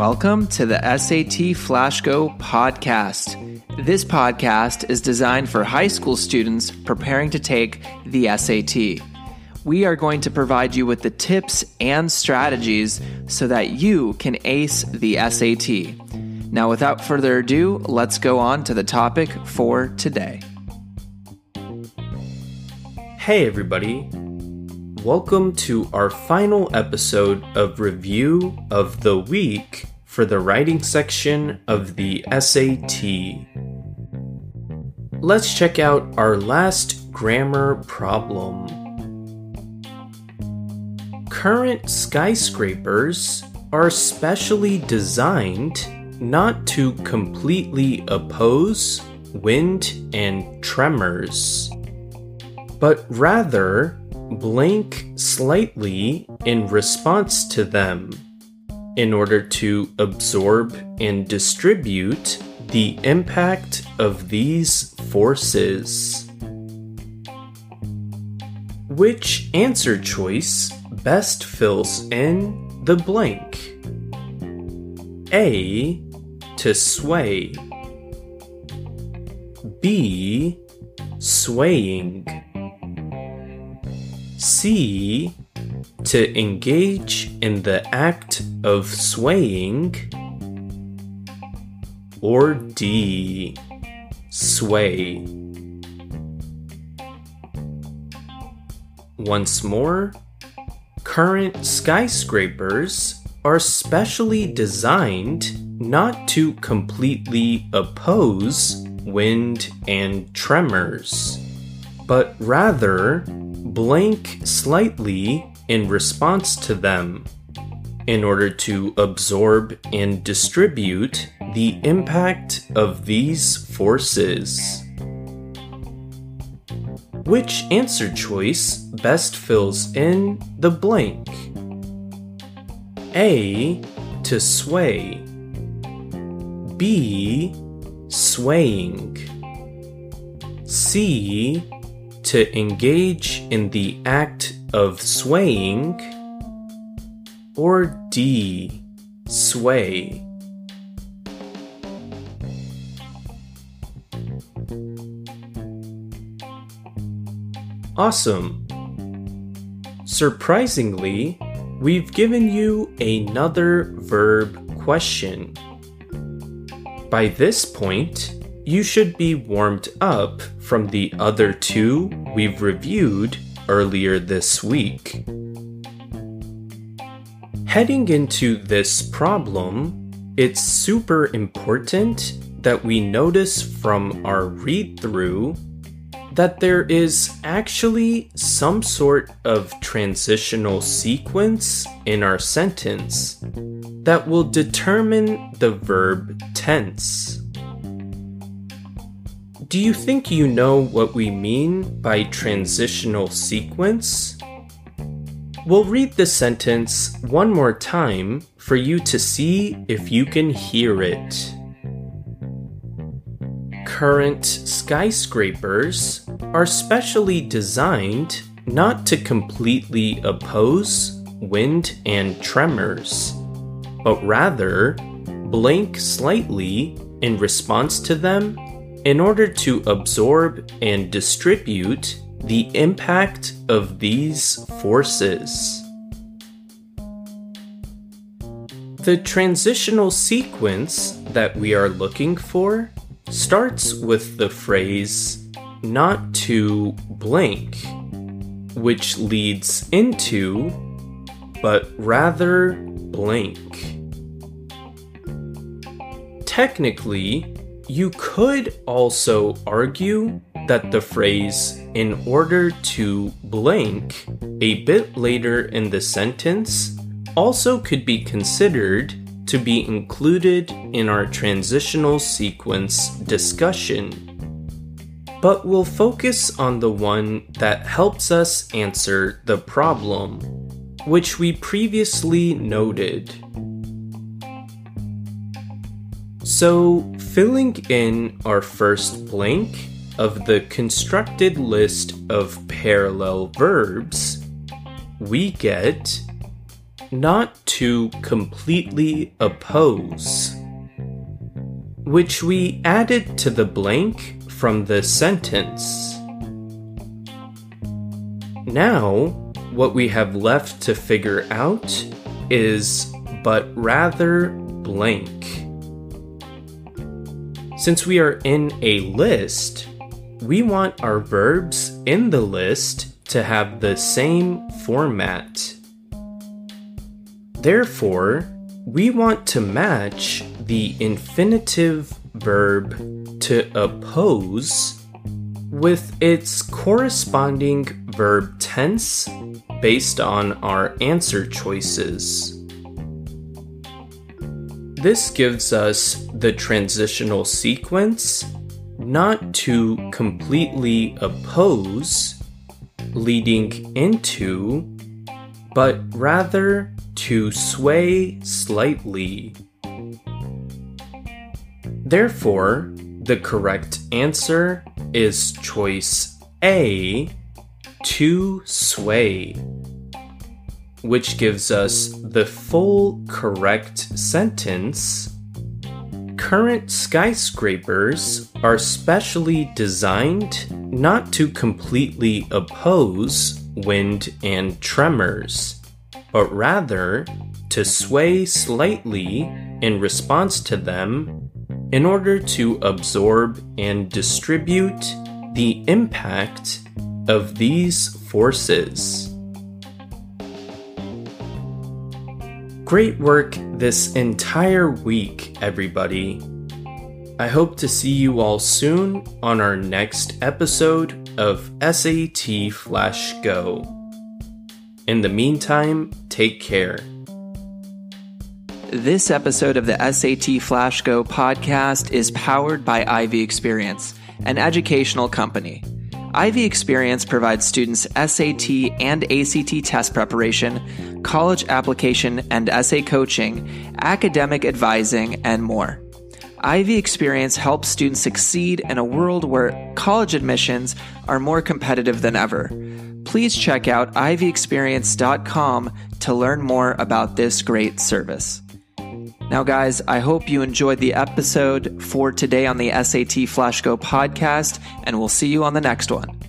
Welcome to the SAT Flash Go podcast. This podcast is designed for high school students preparing to take the SAT. We are going to provide you with the tips and strategies so that you can ace the SAT. Now, without further ado, let's go on to the topic for today. Hey, everybody. Welcome to our final episode of review of the week for the writing section of the SAT. Let's check out our last grammar problem. Current skyscrapers are specially designed not to completely oppose wind and tremors, but rather blink slightly in response to them in order to absorb and distribute the impact of these forces. Which answer choice best fills in the blank? A. To sway. B. Swaying. C. To engage in the act of swaying. Or D. Sway. Once more, current skyscrapers are specially designed not to completely oppose wind and tremors, but rather blank slightly in response to them in order to absorb and distribute the impact of these forces. Which answer choice best fills in the blank? A. To sway. B. Swaying. C to engage in the act of swaying, or D. Sway. Awesome! Surprisingly, we've given you another verb question. By this point, you should be warmed up from the other two we've reviewed earlier this week. Heading into this problem, it's super important that we notice from our read through that there is actually some sort of transitional sequence in our sentence that will determine the verb tense. Do you think you know what we mean by transitional sequence? We'll read the sentence one more time for you to see if you can hear it. Current skyscrapers are specially designed not to completely oppose wind and tremors, but rather blink slightly in response to them in order to absorb and distribute the impact of these forces. The transitional sequence that we are looking for starts with the phrase not to blink, which leads into but rather blink. Technically, you could also argue that the phrase in order to blink a bit later in the sentence also could be considered to be included in our transitional sequence discussion. But we'll focus on the one that helps us answer the problem, which we previously noted. So, filling in our first blank of the constructed list of parallel verbs, we get not to completely oppose, which we added to the blank from the sentence. Now, what we have left to figure out is but rather blank. Since we are in a list, we want our verbs in the list to have the same format. Therefore, we want to match the infinitive verb to oppose with its corresponding verb tense based on our answer choices. This gives us the transitional sequence not to completely oppose, leading into, but rather to sway slightly. Therefore, the correct answer is choice A to sway, which gives us the full correct sentence. Current skyscrapers are specially designed not to completely oppose wind and tremors, but rather to sway slightly in response to them in order to absorb and distribute the impact of these forces. Great work this entire week, everybody. I hope to see you all soon on our next episode of SAT Flash Go. In the meantime, take care. This episode of the SAT Flash Go podcast is powered by Ivy Experience, an educational company. Ivy Experience provides students SAT and ACT test preparation, college application and essay coaching, academic advising, and more. Ivy Experience helps students succeed in a world where college admissions are more competitive than ever. Please check out ivyexperience.com to learn more about this great service. Now, guys, I hope you enjoyed the episode for today on the SAT Flash Go podcast, and we'll see you on the next one.